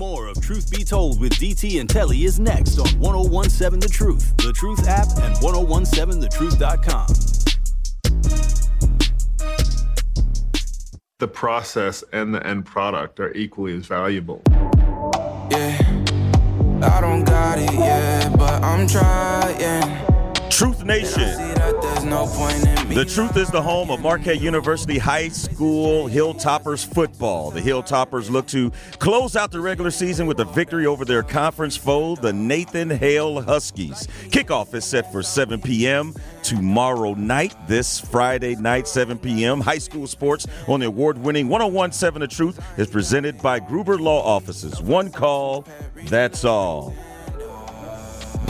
More of Truth Be Told with DT and Telly is next on 1017 The Truth, The Truth app, and 1017thetruth.com. The process and the end product are equally as valuable. Yeah, I don't got it yet, but I'm trying. Truth Nation. The Truth is the home of Marquette University High School Hilltoppers football. The Hilltoppers look to close out the regular season with a victory over their conference foe, the Nathan Hale Huskies. Kickoff is set for 7 p.m. tomorrow night, this Friday night, 7 p.m. High school sports on the award winning 1017 The Truth is presented by Gruber Law Offices. One call, that's all.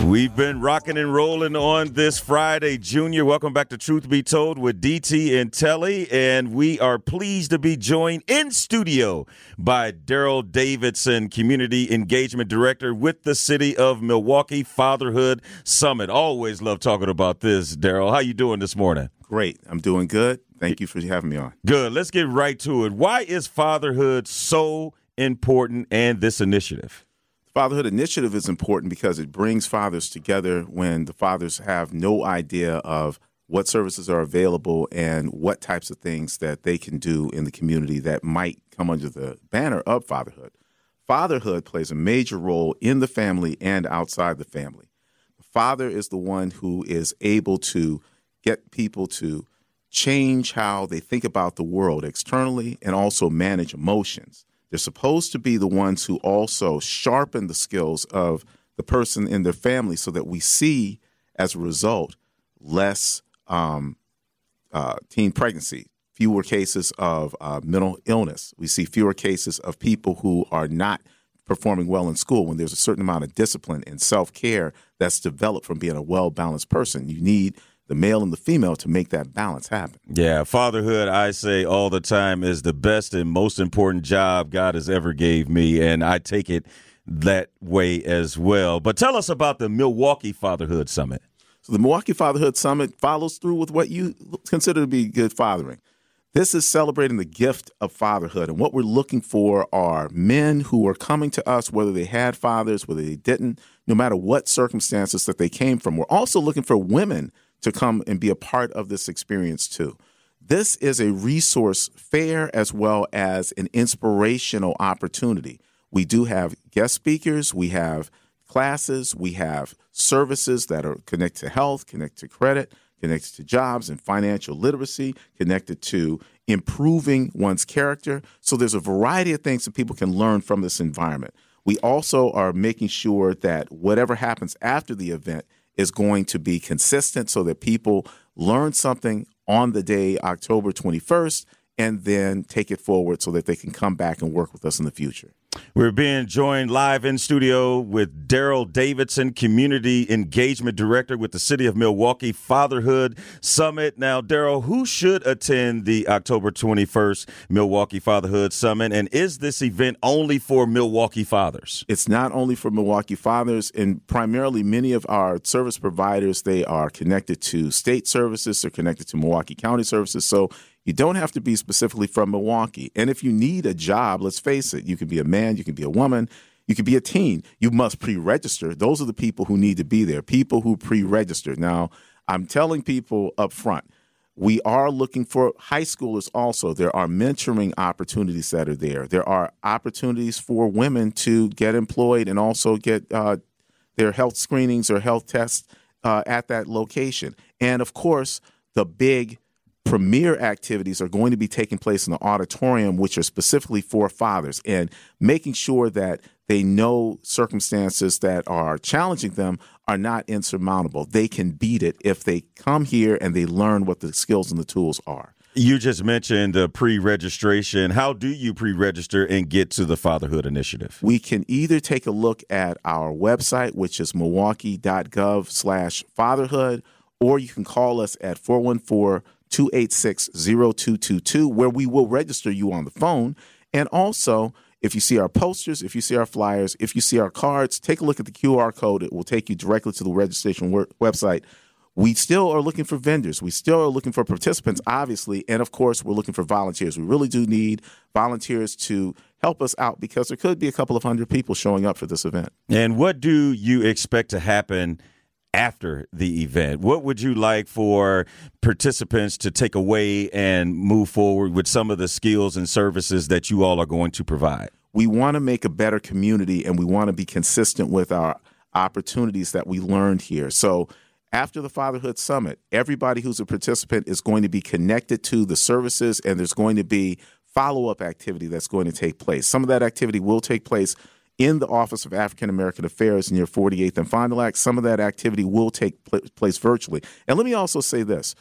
We've been rocking and rolling on this Friday, Junior. Welcome back to Truth Be Told with DT and Telly. And we are pleased to be joined in studio by Darryl Davidson, Community Engagement Director with the City of Milwaukee Fatherhood Summit. Always love talking about this, Darryl. How you doing this morning? Great. I'm doing good. Thank you for having me on. Good. Let's get right to it. Why is fatherhood so important and this initiative? Fatherhood Initiative is important because it brings fathers together when the fathers have no idea of what services are available and what types of things that they can do in the community that might come under the banner of fatherhood. Fatherhood plays a major role in the family and outside the family. The father is the one who is able to get people to change how they think about the world externally and also manage emotions. They're supposed to be the ones who also sharpen the skills of the person in their family so that we see, as a result, less um, uh, teen pregnancy, fewer cases of uh, mental illness. We see fewer cases of people who are not performing well in school when there's a certain amount of discipline and self care that's developed from being a well balanced person. You need the male and the female to make that balance happen. Yeah, fatherhood, I say all the time, is the best and most important job God has ever gave me, and I take it that way as well. But tell us about the Milwaukee Fatherhood Summit. So the Milwaukee Fatherhood Summit follows through with what you consider to be good fathering. This is celebrating the gift of fatherhood. And what we're looking for are men who are coming to us, whether they had fathers, whether they didn't, no matter what circumstances that they came from. We're also looking for women to come and be a part of this experience too. This is a resource fair as well as an inspirational opportunity. We do have guest speakers, we have classes, we have services that are connected to health, connected to credit, connected to jobs and financial literacy, connected to improving one's character. So there's a variety of things that people can learn from this environment. We also are making sure that whatever happens after the event is going to be consistent so that people learn something on the day, October 21st, and then take it forward so that they can come back and work with us in the future. We're being joined live in studio with Darryl Davidson, Community Engagement Director with the City of Milwaukee Fatherhood Summit. Now, Darryl, who should attend the October 21st Milwaukee Fatherhood Summit? And is this event only for Milwaukee fathers? It's not only for Milwaukee fathers, and primarily many of our service providers, they are connected to state services, they're connected to Milwaukee County services. So you don't have to be specifically from Milwaukee. And if you need a job, let's face it, you can be a man, you can be a woman, you can be a teen. You must pre register. Those are the people who need to be there, people who pre register. Now, I'm telling people up front, we are looking for high schoolers also. There are mentoring opportunities that are there. There are opportunities for women to get employed and also get uh, their health screenings or health tests uh, at that location. And of course, the big premier activities are going to be taking place in the auditorium, which are specifically for fathers, and making sure that they know circumstances that are challenging them are not insurmountable. They can beat it if they come here and they learn what the skills and the tools are. You just mentioned uh, pre-registration. How do you pre-register and get to the Fatherhood Initiative? We can either take a look at our website, which is milwaukee.gov slash fatherhood, or you can call us at 414- 286 0222, where we will register you on the phone. And also, if you see our posters, if you see our flyers, if you see our cards, take a look at the QR code. It will take you directly to the registration website. We still are looking for vendors. We still are looking for participants, obviously. And of course, we're looking for volunteers. We really do need volunteers to help us out because there could be a couple of hundred people showing up for this event. And what do you expect to happen after the event? What would you like for participants to take away and move forward with some of the skills and services that you all are going to provide? We want to make a better community and we want to be consistent with our opportunities that we learned here. So, after the Fatherhood Summit, everybody who's a participant is going to be connected to the services and there's going to be follow up activity that's going to take place. Some of that activity will take place in the Office of African American Affairs near 48th and Fond du Lac. Some of that activity will take pl- place virtually. And let me also say this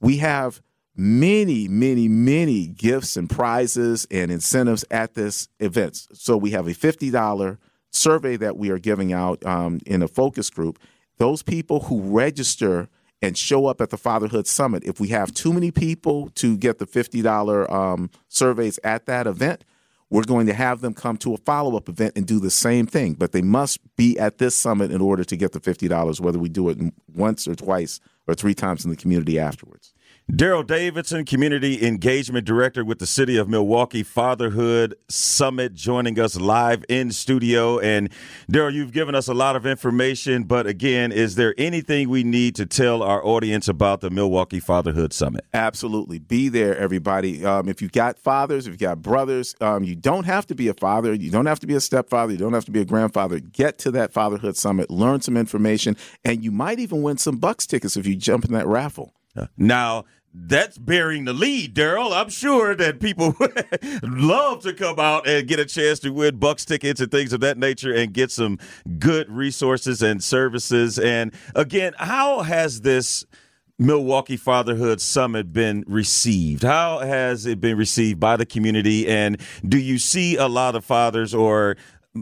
we have many, many, many gifts and prizes and incentives at this event. So we have a $50 survey that we are giving out um, in a focus group. Those people who register and show up at the Fatherhood Summit, if we have too many people to get the $50 um, surveys at that event, we're going to have them come to a follow up event and do the same thing, but they must be at this summit in order to get the $50, whether we do it once or twice or three times in the community afterwards. Darryl Davidson, Community Engagement Director with the City of Milwaukee Fatherhood Summit, joining us live in studio. And Darryl, you've given us a lot of information, but again, is there anything we need to tell our audience about the Milwaukee Fatherhood Summit? Absolutely. Be there, everybody. Um, if you've got fathers, if you've got brothers, um, you don't have to be a father. You don't have to be a stepfather. You don't have to be a grandfather. Get to that Fatherhood Summit, learn some information, and you might even win some Bucks tickets if you jump in that raffle. Now, that's bearing the lead, Darryl. I'm sure that people love to come out and get a chance to win Bucks tickets and things of that nature and get some good resources and services. And again, how has this Milwaukee Fatherhood Summit been received? How has it been received by the community? And do you see a lot of fathers or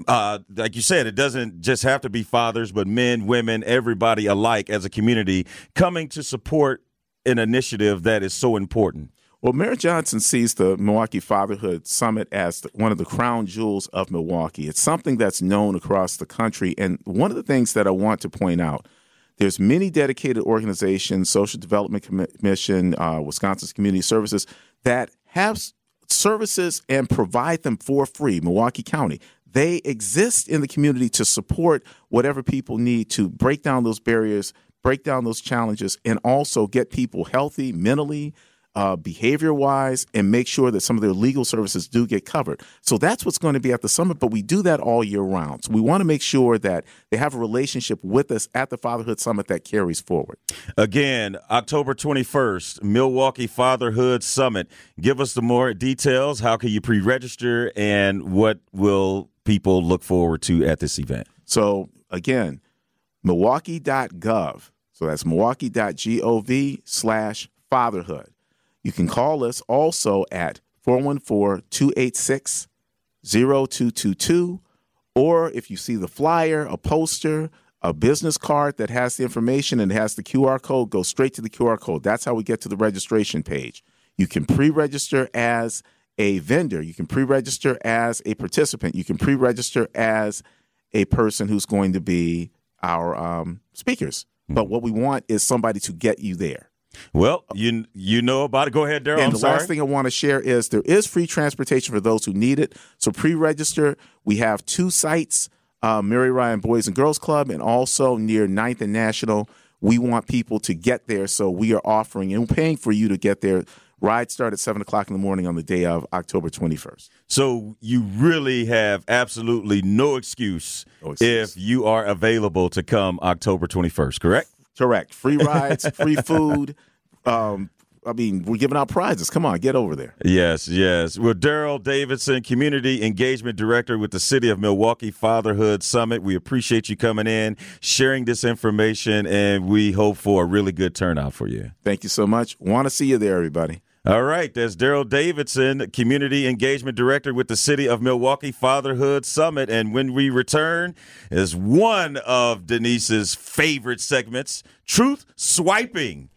uh, like you said, it doesn't just have to be fathers, but men, women, everybody alike as a community coming to support an initiative that is so important? Well, Mayor Johnson sees the Milwaukee Fatherhood Summit as one of the crown jewels of Milwaukee. It's something that's known across the country. And one of the things that I want to point out there's many dedicated organizations, Social Development Commission, uh, Wisconsin's Community Services, that have services and provide them for free. Milwaukee County. They exist in the community to support whatever people need to break down those barriers break down those challenges, and also get people healthy mentally, uh, behavior wise, and make sure that some of their legal services do get covered. So that's what's going to be at the summit, but we do that all year round. So we want to make sure that they have a relationship with us at the Fatherhood Summit that carries forward. Again, October 21st, Milwaukee Fatherhood Summit. Give us the more details. How can you pre register, and what will people look forward to at this event? So, again, milwaukee.gov so that's milwaukee.gov slash fatherhood. You can call us also at 414 286 0222. Or if you see the flyer, a poster, a business card that has the information and has the QR code, go straight to the QR code. That's how we get to the registration page. You can pre register as a vendor, you can pre register as a participant, you can pre register as a person who's going to be our um, speakers. But what we want is somebody to get you there. Well, you you know about it. Go ahead, Darryl. And the last thing I want to share is there is free transportation for those who need it. So pre-register. We have two sites: uh, Mary Ryan Boys and Girls Club, and also near 9th and National. We want people to get there, so we are offering and paying for you to get there. Rides start at seven o'clock in the morning on the day of October 21st. So you really have absolutely no excuse, no excuse. if you are available to come October 21st, correct? Correct. Free rides, free food. Um, I mean, we're giving out prizes. Come on, get over there. Yes, yes. Well, Darryl Davidson, Community Engagement Director with the City of Milwaukee Fatherhood Summit. We appreciate you coming in, sharing this information, and we hope for a really good turnout for you. Thank you so much. Want to see you there, everybody. All right, there's Darryl Davidson, Community Engagement Director with the City of Milwaukee Fatherhood Summit. And when we return, is one of Denise's favorite segments, Truth Swiping.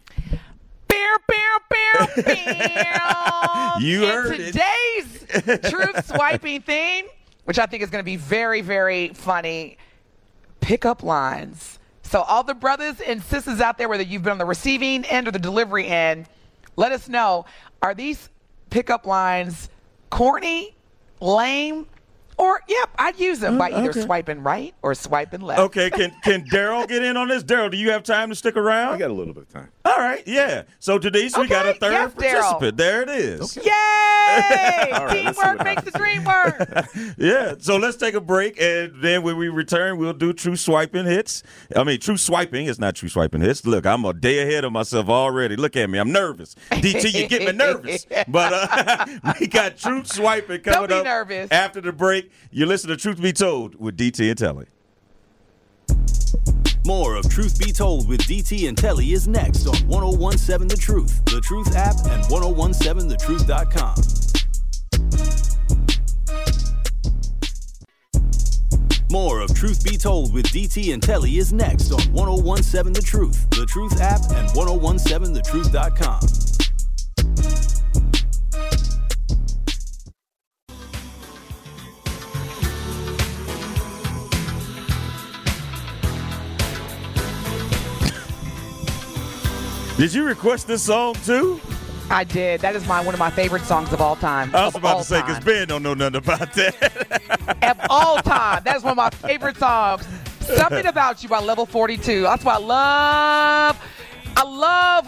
Bear, bear, bear, bear. you heard today's. Truth Swiping theme, which I think is going to be very, very funny, pickup lines. So, all the brothers and sisters out there, whether you've been on the receiving end or the delivery end, let us know. Are these pickup lines corny, lame, or yep, I'd use them by either okay. swiping right or swiping left. Okay, can can Darryl get in on this? Darryl, do you have time to stick around? I got a little bit of time. All right, yeah. So Denise, we got a Okay, third yes, Darryl. participant. There it is. Yay! All right, Teamwork makes the dream work. Yeah. So let's take a break, and then when we return, we'll do true swiping hits. I mean, true swiping. It's not true swiping hits. Look, I'm a day ahead of myself already. Look at me. I'm nervous. DT, you get me nervous. But uh, we got true swiping coming be up nervous. after the You listen to Truth Be Told with DT and Telly. More of Truth Be Told with DT and Telly is next on 1017 The Truth, The Truth app, and 1017thetruth.com. More of Truth Be Told with DT and Telly is next on 1017 The Truth, The Truth app, and 1017thetruth.com. Did you request this song too? I did. That is my one of my favorite songs of all time. I was about to say because. Ben don't know nothing about that. of all time. That is one of my favorite songs. Something about you by Level 42. That's why I love. I love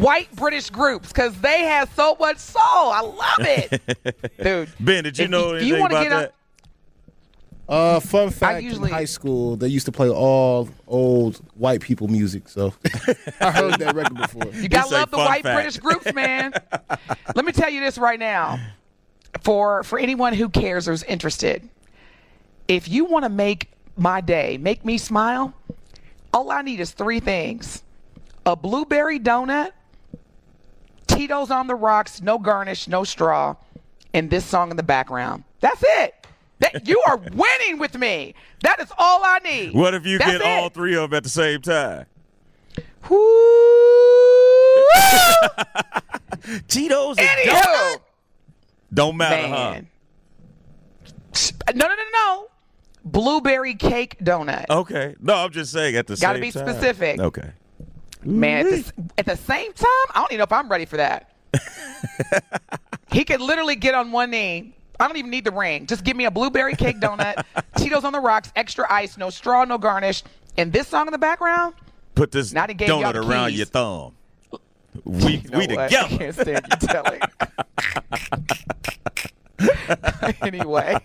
white British groups because they have so much soul. I love it, dude. ben, did you if know you anything wanna about on- that? Uh, fun fact: usually- in high school, they used to play all old white people music. So I heard that record before. You gotta say love the white fact. British groups, man. Let me tell you this right now. For for anyone who cares or is interested, if you want to make my day, make me smile, all I need is three things. A blueberry donut, Tito's on the rocks, no garnish, no straw, and this song in the background. That's it. That you are winning with me. That is all I need. What if you That's get all three of them at the same time? Woo! Tito's and Anywho. Don't matter, Man. No, no, no, no. Blueberry cake donut. Okay. No, I'm just saying at the Gotta same time. Gotta be specific. Okay. Man, at the, at the same time, I don't even know if I'm ready for that. he could literally get on one knee. I don't even need the ring. Just give me a blueberry cake donut, Tito's on the rocks, extra ice, no straw, no garnish, and this song in the background. Put this Now they gave y'all donut around keys. your thumb. We You know we what? I together. can't stand you telling. anyway,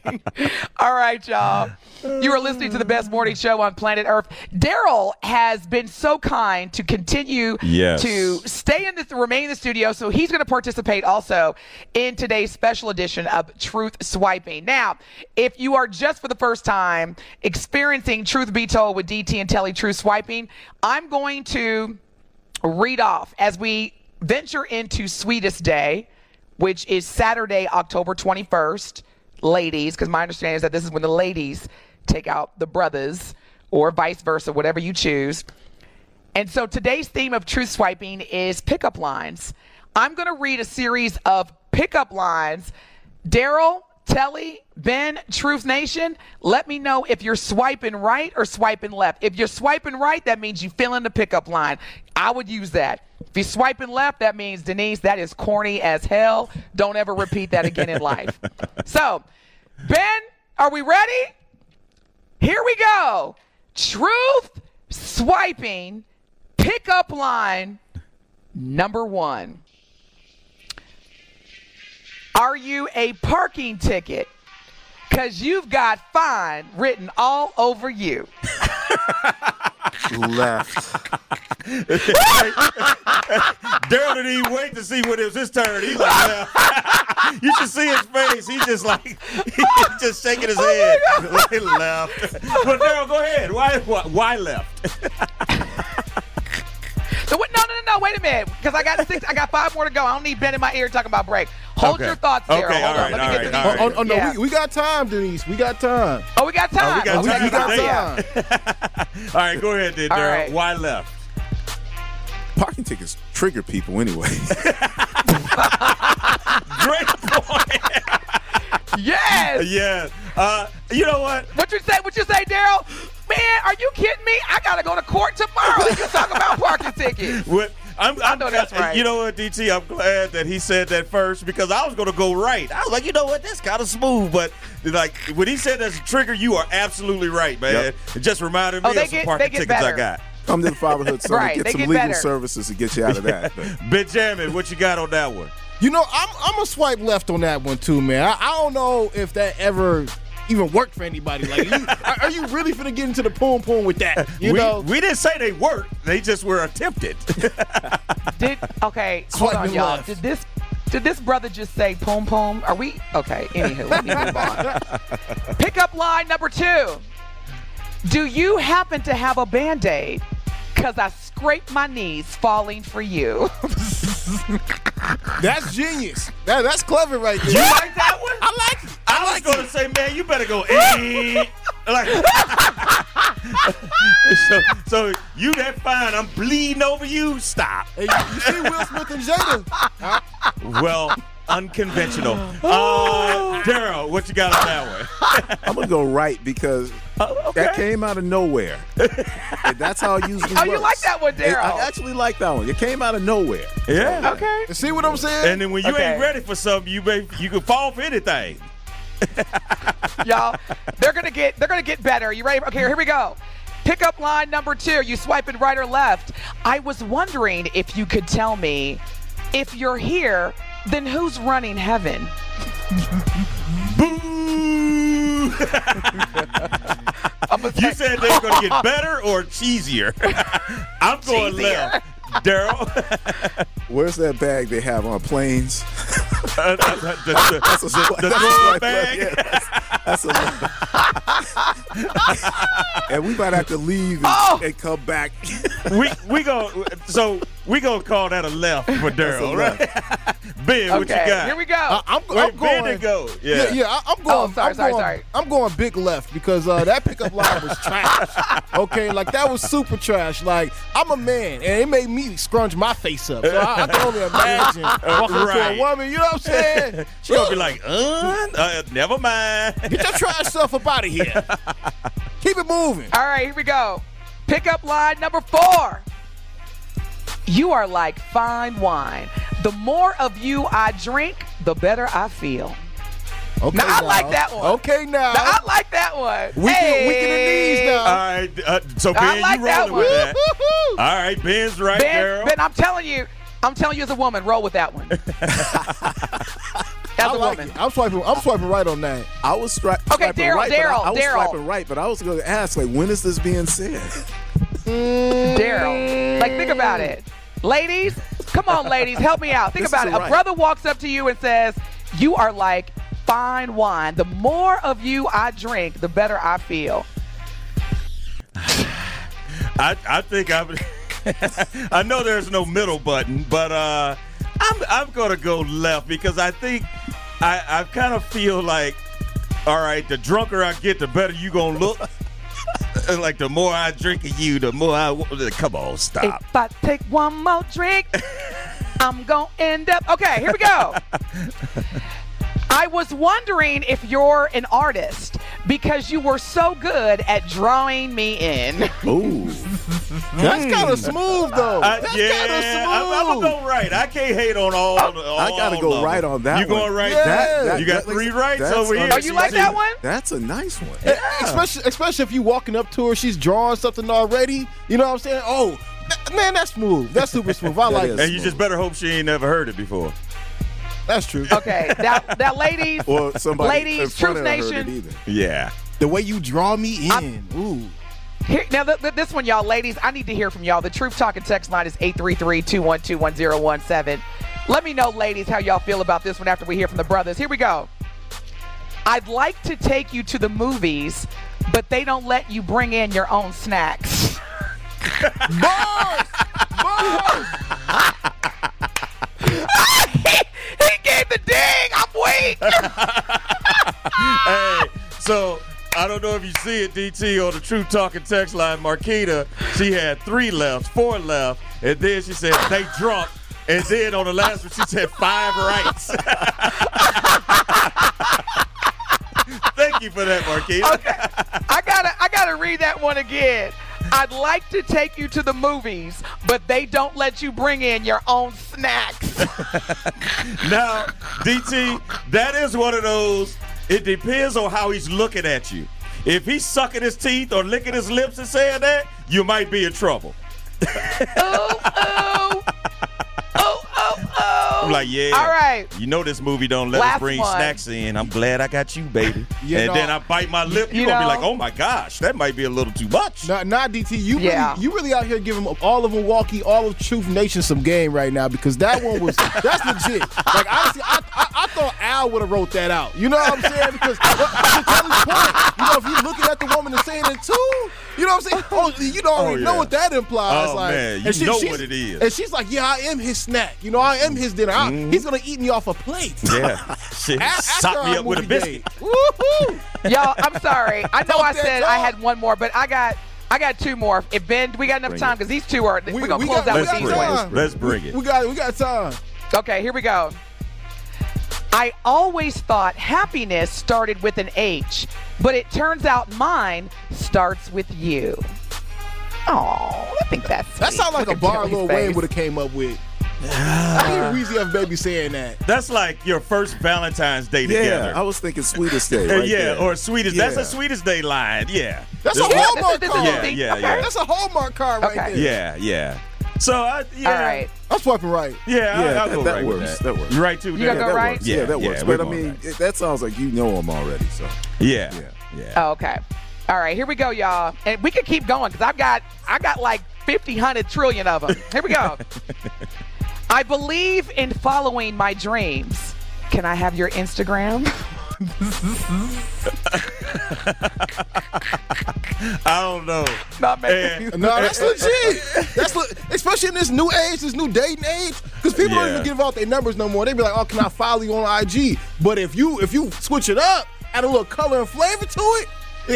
all right, y'all. You are listening to the best morning show on planet Earth. Daryl has been so kind to continue Yes. to stay in the remain in the studio, so he's going to participate also in today's special edition of Truth Swiping. Now, if you are just for the first time experiencing Truth Be Told with DT and Telly Truth Swiping, I'm going to read off as we venture into Sweetest Day, which is Saturday, October 21st. Ladies, because my understanding is that this is when the ladies take out the brothers, or vice versa, whatever you choose. And so today's theme of truth swiping is pickup lines. I'm going to read a series of pickup lines. Darryl, Telly, Ben, Truth Nation, let me know if you're swiping right or swiping left. If you're swiping right, that means you fill in the pickup line. I would use that. If you're swiping left, that means Denise, that is corny as hell. Don't ever repeat that again in life. So, Ben, are we ready? Here we go. Truth swiping pickup line number one. Are you a parking ticket? Because you've got fine written all over you. Left. Darryl didn't even wait to see when it was his turn. He like, left. you should see his face. He's just like, he's just shaking his oh head. Like, left. But Darryl, go ahead. Why, why, why left? So what, no, no, no, no. Wait a minute. Because I got six. I got five more to go. I don't need Ben in my ear talking about break. Hold Okay. your thoughts, Darryl. Okay, Hold all on. right, Let me all get right, to these. all right. Oh, oh, no, Yeah. we, we got time, Denise. We got time. Oh, we got time. we got Okay, time. We got yeah. time. All right, go ahead, then, Darryl. right. Why left? Parking tickets trigger people anyway. Great point. Yes. yeah. Uh, you know what? What you say? What you say, Darryl? Man, are you kidding me? I gotta go to court tomorrow. You talk about parking tickets. What, I'm, I I'm, know that's right. You know what, DT? I'm glad that he said that first because I was going to go right. I was like, you know what? That's kind of smooth. But like when he said that's a trigger, you are absolutely right, man. Yep. It just reminded oh, me Oh, of some get- parking they get tickets I got. Come to the Fatherhood Summit, Right, get they some get legal better. services to get you out of that. But Benjamin, what you got on that one? You know, I'm I'm gonna swipe left on that one too, man. I, I don't know if that ever even worked for anybody. Like, you, are, are you really finna get into the poom poom with that? You we, know, we didn't say they worked. They just were attempted. Did okay? Hold on, y'all. left. Did this? Did this brother just say poom poom? Are we okay? Anywho, let me move on. Pickup line number two. Do you happen to have a band aid? Cause I scraped my knees falling for you. that's genius. That, that's clever right there. you like that one? I like it. I was going to say, man, you better go. eh. like, so, so you that fine? I'm bleeding over you. Stop. Hey, you, you see Will Smith and Jada? Well, unconventional. Uh, Darryl, what you got on that one? I'm gonna go right because okay. that came out of nowhere. and that's how it usually Oh, works. you like that one, Darryl? I actually like that one. It came out of nowhere. Yeah. okay. See what I'm saying? And then when you Okay. ain't ready for something, you may you can fall for anything. y'all. They're gonna get they're gonna get better. You ready? Okay, here we go. Pickup line number two. You swiping right or left? I was wondering if you could tell me if you're here, then who's running heaven? Boo! You said they're going to get better or cheesier. I'm going Cheesier. left. Darryl, Where's that bag they have on planes? Uh, the, the, That's a, the, the that's a throw swipe bag. left. Yeah, that's, that's a and we might have to leave and, Oh! and come back. we we go so we gonna call that a left for Darryl, right? Ben, what you okay, got? here we go. I, I'm, Wait, I'm going. didn't go. Yeah. Yeah, yeah, I, I'm going. Oh, sorry, I'm sorry, going, sorry. I'm going big left because uh, that pickup line was trash. Okay, like that was super trash. Like I'm a man, and it made me scrunch my face up. So I, I can only imagine walking up to a woman. You know what I'm saying? She gonna be like, uh, uh, never mind. Get your trash stuff up out of here. Keep it moving. All right, here we go. Pickup line number four. You are like fine wine. The more of you I drink, the better I feel. Okay, Now, I like that one. Okay, now. Now, I like that one. we can we can the knees now. All right, uh, so Ben, I like you that rolling with that? All right, Ben's right, Ben, Darryl. ben, I'm telling you, I'm telling you as a woman, roll with that one. as I a like woman. it. I'm swiping. I'm swiping right on that. I was stri- Okay, swiping Darryl, right, but I- Darryl, I, was Darryl. swiping right, but I was going to ask, like, when is this being said? Darryl. Like, think about it. Ladies, come on, ladies, help me out. Think This about is it. A brother walks up to you and says, You are like fine wine. The more of you I drink, the better I feel. I, I think I'm. I know there's no middle button, but uh, I'm I'm gonna go left because I think I I kind of feel like, all right, the drunker I get, the better you gonna look. like the more I drink of you, the more I. Come on, stop. If I take one more drink, I'm to end up. Okay, here we go. I was wondering if you're an artist because you were so good at drawing me in. Ooh. That's kind of smooth though. I, That's Uh, yeah, kind of smooth. I'm, I'm gonna go right. I can't hate on all. all I gotta go of right on that You one. going right? Yeah. That- that- you got that- three rights over here. Oh, you like that one? That's a nice one. Yeah. Especially, especially if you walking up to her, she's drawing something already. You know what I'm saying? Oh, man, that's smooth. That's super smooth. I like is. it. And you just better hope she ain't never heard it before. That's true. Okay, now, now ladies, Or somebody Ladies, in front Truth of her Nation. either. Yeah. The way you draw me in. Ooh. Here, now, th- th- this one, y'all, ladies, I need to hear from y'all. The Truth Talking text line is 833-212-1017. Let me know, ladies, how y'all feel about this one after we hear from the brothers. Here we go. I'd like to take you to the movies, but they don't let you bring in your own snacks. Bars! Bars! hey, so I don't know if you see it, DT, on the True Talking text line, Marquita, she had three left, four left, and then she said they drunk, and then on the last one she said five rights. Thank you for that, Marquita. okay, I gotta, I gotta read that one again. I'd like to take you to the movies, but they don't let you bring in your own snacks. Now, DT, that is one of those. It depends on how he's looking at you. If he's sucking his teeth or licking his lips and saying that, you might be in trouble. oh, oh. I'm like, yeah. All right. You know this movie don't let us bring one. snacks in. I'm glad I got you, baby. You and know- then I bite my lip. You're You gonna be like, oh my gosh, that might be a little too much. Nah, nah, DT, you Yeah. really, you really out here giving all of Milwaukee, all of Truth Nation some game right now because that one was that's legit. Like honestly, I, I, I thought Al would have wrote that out. You know what I'm saying? Because to Kelly's point, you know, if you're looking at the woman and saying it too, you know what I'm saying? Oh, oh, you don't already oh, yeah. know what that implies. Oh, like, man, you and know she's- what it is. And she's like, "Yeah, I am his snack. You know, I am his dinner. I- mm-hmm. he's gonna eat me off a plate." Yeah. Shit. A- after Sock me up with a biscuit. date. Woo-hoo. Y'all, I'm sorry. I know Talk I that said I had one more, but I got I got two more. If Ben, we got enough Bring time because these two are We- we're gonna we close got- out with these time. ones. Let's bring it. We got we got time. Okay, here we go. I always thought happiness started with an H, but it turns out mine starts with you. Oh, I think that's That sweet. sounds like Look a at bar Joey's Lil Wayne would have came up with. I hear Weezy F Baby saying that. That's like your first Valentine's Day Yeah, together. I was thinking sweetest day. Right yeah, there. or sweetest. That's Yeah. a sweetest day line. Yeah. That's a This- Yeah, Hallmark this is- this is card. the- Yeah, okay. yeah. That's a Hallmark card right Okay. there. Yeah, yeah. So I yeah. All right. I'm swiping right. Yeah, Yeah, I, I'll that- go that right works. with that. That works. You right too. You gotta yeah, go that right? works. Yeah, Yeah, that works. we're but I mean, right. it, that sounds like you know him already. So Yeah, Yeah. yeah. Oh, okay. All right, here we go, y'all. And we can keep going because I've got I got like 50, 100 trillion of them. Here we go. I believe in following my dreams. Can I have your Instagram? I don't know. Not making And- No, that's legit. That's le- especially in this new age, this new dating age, because people don't even give out their numbers no more. They be like, "Oh, can I follow you on IG?" But if you if you switch it up, add a little color and flavor to it,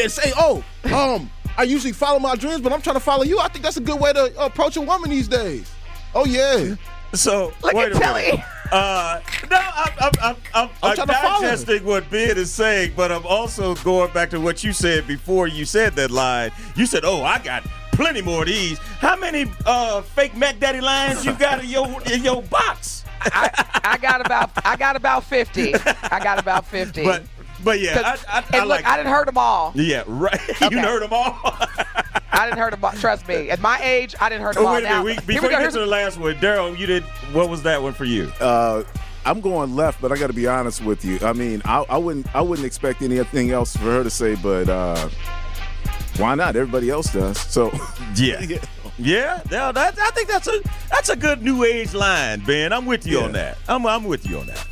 and say, "Oh, um, I usually follow my dreams, but I'm trying to follow you," I think that's a good way to approach a woman these days. Oh yeah. So Look wait at a Telly. Minute. Uh, no, I'm, I'm, I'm, I'm, I'm trying to follow. digesting what Ben is saying, but I'm also going back to what you said before you said that line. You said, "Oh, I got plenty more of these." How many uh, fake Mac Daddy lines you got in your in your box? I, I got about I got about 50. I got about 50. But but yeah, I, I, and I look, like. I didn't hurt them all. yeah, right. Okay. you heard them all. I didn't hurt them all. Trust me. At my age, I didn't hurt them oh, all. wait a Now, minute. We, here before we go. get to the last one, Darryl, you did. What was that one for you? uh, I'm going left, but I got to be honest with you. I mean, I, I wouldn't I wouldn't expect anything else for her to say, but uh, why not? Everybody else does. So Yeah. Yeah. Yeah, yeah, that, I think that's a that's a good new age line, Ben. I'm with you Yeah. on that. I'm I'm with you on that.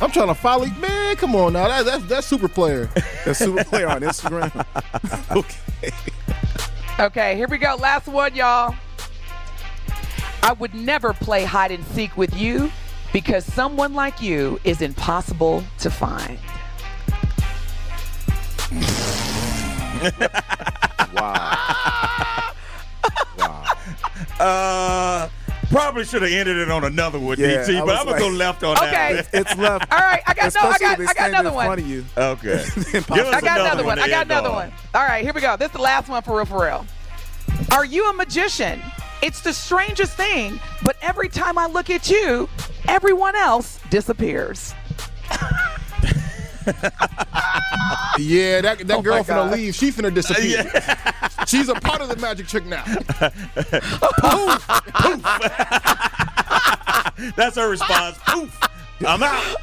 I'm trying to follow. Man, come on now. That, that's that's super player. That's super player on Instagram. okay. Okay, here we go. Last one, y'all. I would never play hide and seek with you because someone like you is impossible to find. Wow. wow. Uh, probably should have ended it on another one, Yeah, DT, but I'm gonna go left on Okay. that. It's left. All right, I got no, I got, I got stand another in one. front of you. Okay. Give us I got another one. I got another on. one. All right, here we go. This is the last one for real, for real. Are you a magician? It's the strangest thing, but every time I look at you, everyone else disappears. Yeah, that that Oh girl my finna God. leave. She finna disappear. She's a part of the magic trick now. poof, poof. That's her response. Poof. I'm out.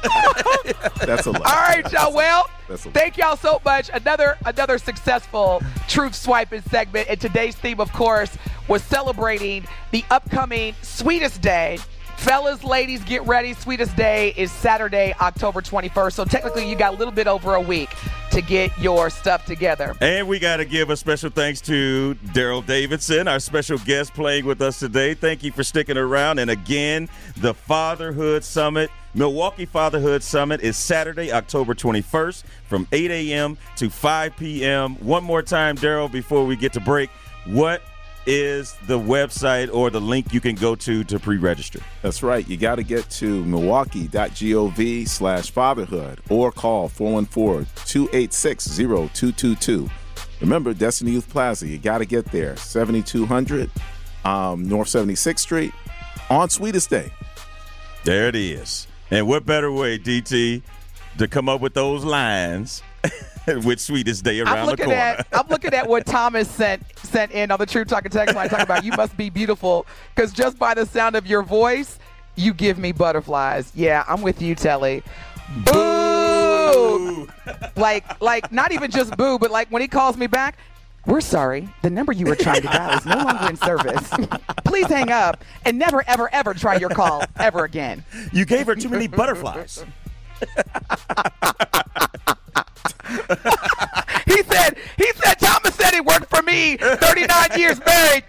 That's a lot. All right, y'all. Well, thank y'all so much. Another another successful truth swiping segment. And today's theme, of course, was celebrating the upcoming Sweetest Day. Fellas, ladies, get ready. Sweetest Day is Saturday, October 21st. So technically, you got a little bit over a week to get your stuff together. And we got to give a special thanks to Darryl Davidson, our special guest playing with us today. Thank you for sticking around. And again, the Fatherhood Summit, Milwaukee Fatherhood Summit, is Saturday, October 21st from 8 a.m. to 5 p.m. One more time, Darryl, before we get to break. What is the website or the link you can go to to pre-register? That's right. You got to get to milwaukee.gov slash fatherhood or call 414 286 0222. Remember, Destiny Youth Plaza, you got to get there. 7200 um, North 76th Street on Sweetest Day. There it is. And what better way, DT, to come up with those lines with Sweetest Day around I'm the looking corner? at I'm looking at what Thomas sent sent in on the True Talking text line talking about you must be beautiful because just by the sound of your voice, you give me butterflies. Yeah, I'm with you, Telly. Boo! like like not even just boo, but like when he calls me back. We're sorry. The number you were trying to dial is no longer in service. Please hang up and never, ever, ever try your call ever again. you gave her too many butterflies. He said, he said, Thomas said it worked for me. 39 years married.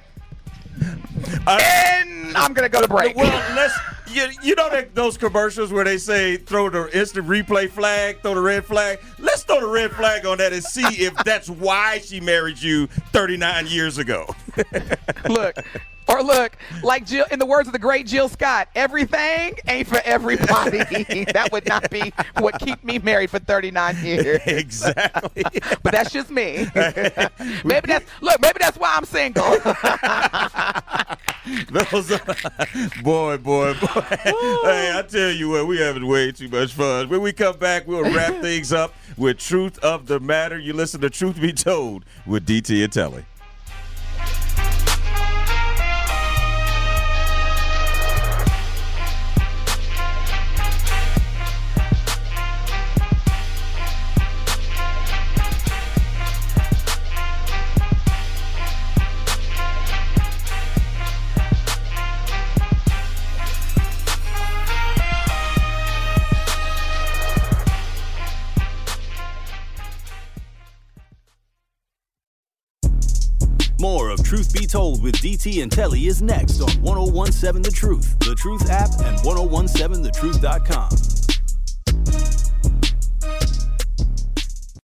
and I'm going to go to break. Well, let's. You, you know that those commercials where they say throw the instant replay flag, throw the red flag. Let's throw the red flag on that and see if that's why she married you 39 years ago. look. Or look, like Jill, in the words of the great Jill Scott, everything ain't for everybody. that would not be what keep me married for 39 years. exactly. But that's just me. maybe that's look. Maybe that's why I'm single. Those are, boy, boy, boy. hey, I tell you what, we having way too much fun. When we come back, we'll wrap things up with Truth of the Matter. You listen to Truth Be Told with DT and Telly. With DT and Telly is next on 1017 The Truth, The Truth app, and 1017thetruth.com.